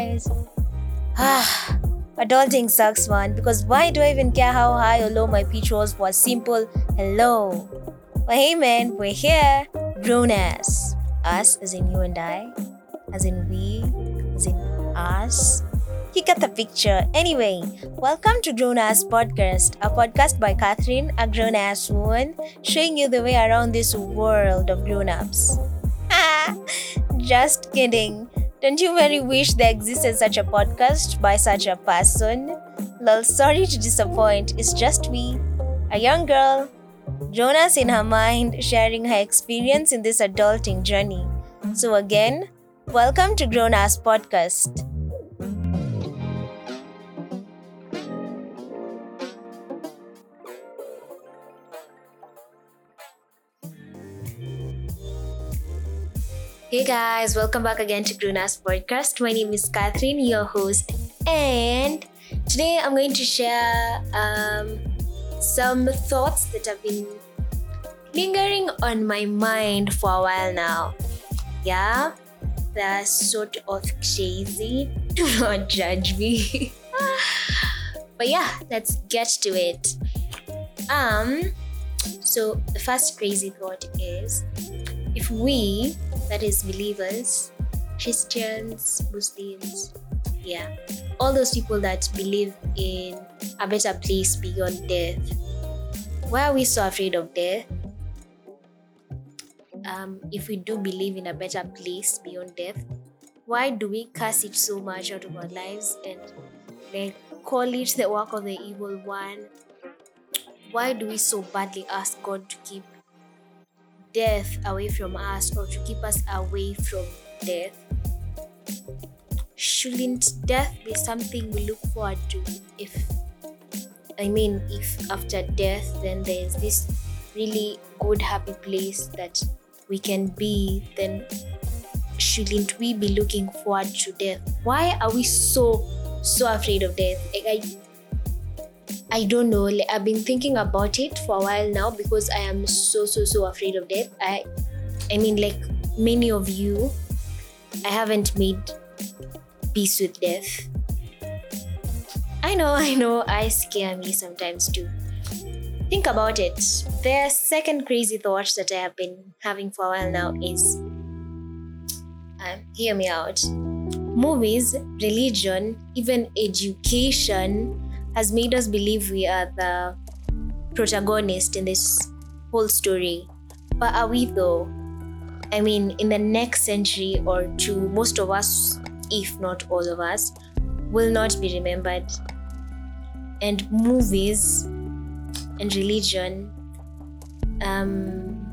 guys. Ah, adulting sucks, man. Because why do I even care how high or low my pitch was for a simple hello? But hey, man, we're here. Grown ass. Us, as in you and I. As in we. As in us. You get the picture. Anyway, welcome to Grown Ass Podcast, a podcast by Catherine, a grown ass woman, showing you the way around this world of grown ups. Just kidding. Don't you very wish there existed such a podcast by such a person? Lol, sorry to disappoint, it's just me, a young girl, Jonas in her mind, sharing her experience in this adulting journey. So, again, welcome to Grown Podcast. Hey guys, welcome back again to Grown Ass podcast. My name is Catherine, your host, and today I'm going to share um, some thoughts that have been lingering on my mind for a while now. Yeah, they're sort of crazy. Do not judge me. but yeah, let's get to it. Um, so the first crazy thought is if we that is believers, Christians, Muslims, yeah, all those people that believe in a better place beyond death. Why are we so afraid of death? Um, if we do believe in a better place beyond death, why do we curse it so much out of our lives and like call it the work of the evil one? Why do we so badly ask God to keep death away from us or to keep us away from death? Shouldn't death be something we look forward to? If, I mean, if after death, then there's this really good, happy place that we can be, then shouldn't we be looking forward to death? Why are we so, so afraid of death? Like, I I don't know. I've been thinking about it for a while now because I am so so so afraid of death. I, I mean, like many of you, I haven't made peace with death. I know, I know, I scare me sometimes too. Think about it. The second crazy thought that I have been having for a while now is uh, hear me out. Movies, religion, even education has made us believe we are the protagonist in this whole story. But are we though? I mean, in the next century or two, most of us, if not all of us, will not be remembered. And movies and religion um,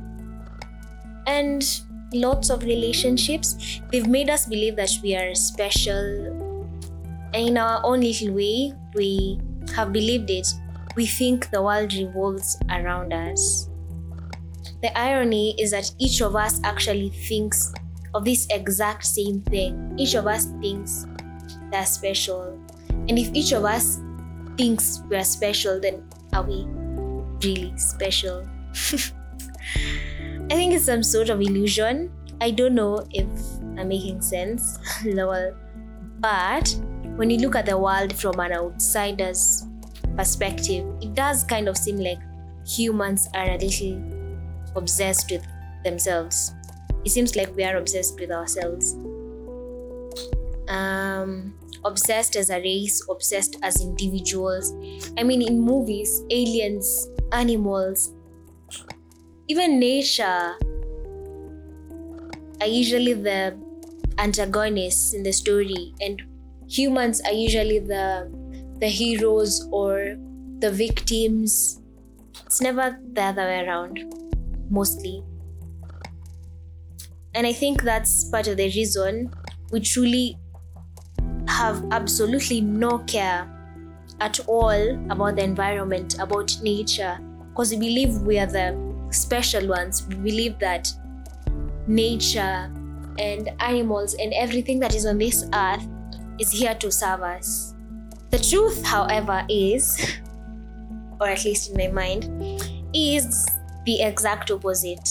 and lots of relationships, they've made us believe that we are special. And in our own little way, we have believed it, we think the world revolves around us. The irony is that each of us actually thinks of this exact same thing. Each of us thinks they're special. And if each of us thinks we're special, then are we really special? I think it's some sort of illusion. I don't know if I'm making sense, Lol. But when you look at the world from an outsider's perspective, it does kind of seem like humans are a little obsessed with themselves. It seems like we are obsessed with ourselves. Um, obsessed as a race, obsessed as individuals. I mean, in movies, aliens, animals, even nature are usually the antagonists in the story, and humans are usually the the heroes or the victims. It's never the other way around, mostly. And I think that's part of the reason we truly have absolutely no care at all about the environment, about nature, because we believe we are the special ones. We believe that nature and animals and everything that is on this earth is here to serve us. The truth, however, is, or at least in my mind, is the exact opposite.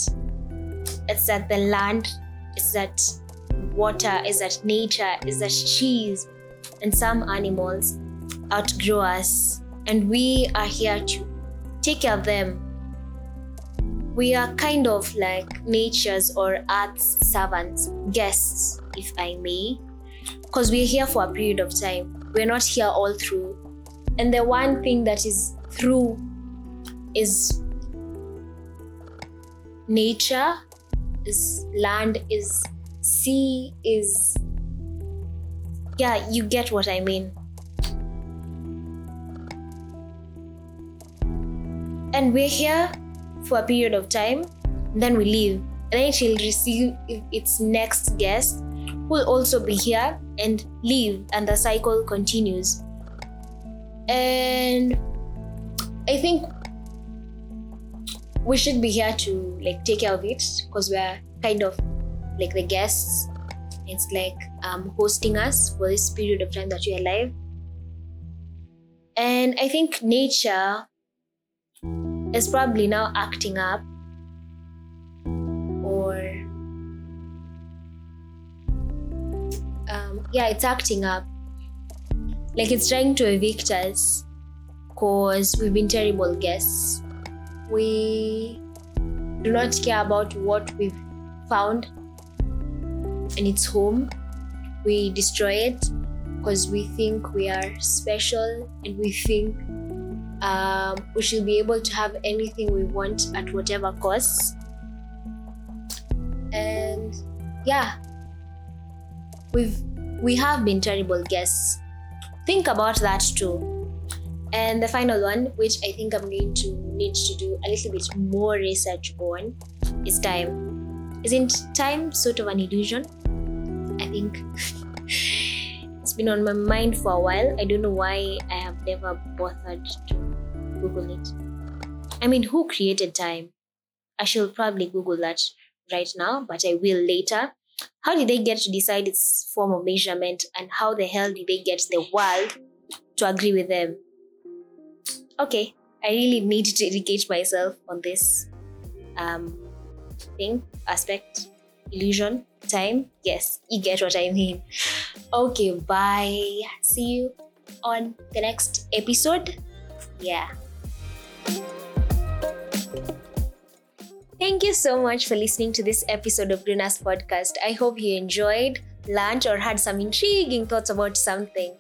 It's that the land, it's that water, is that nature, is that trees, and some animals outgrow us. And we are here to take care of them. We are kind of like nature's or Earth's servants, guests, if I may, because we're here for a period of time. We're not here all through. And the one thing that is through is nature, is land, is sea, is. Yeah, you get what I mean. And we're here for a period of time, then we leave. And then it will receive its next guest, will also be here and leave, and the cycle continues. And I think we should be here to like take care of it because we're kind of like the guests. It's like um, hosting us for this period of time that we're alive. And I think nature is probably now acting up or yeah it's acting up. Like it's trying to evict us because we've been terrible guests. We do not care about what we've found in its home. We destroy it because we think we are special and we think um, we should be able to have anything we want at whatever cost. And yeah, we've we have been terrible guests. Think about that too. And the final one, which I think I'm going to need to do a little bit more research on, is time. Isn't time sort of an illusion? I think it's been on my mind for a while. I don't know why I have never bothered to Google it. I mean, who created time? I should probably Google that right now, but I will later. How did they get to decide its form of measurement and how the hell did they get the world to agree with them? Okay, I really need to educate myself on this um, thing, aspect, illusion, time. Yes, you get what I mean. Okay, bye. See you on the next episode. Yeah. Thank you so much for listening to this episode of Grown Ass podcast. I hope you enjoyed, learned, or had some intriguing thoughts about something.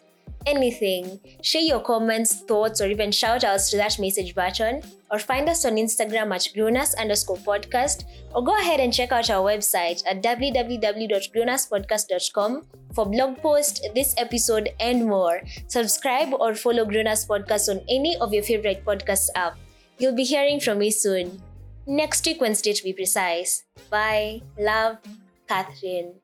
Anything. Share your comments, thoughts, or even shout outs to that message button, or find us on Instagram at Grunas underscore podcast, or go ahead and check out our website at www.grunaspodcast.com for blog posts, this episode, and more. Subscribe or follow Grown Ass Podcast on any of your favorite podcast app. You'll be hearing from me soon. Next week, Wednesday to be precise. Bye. Love, Catherine.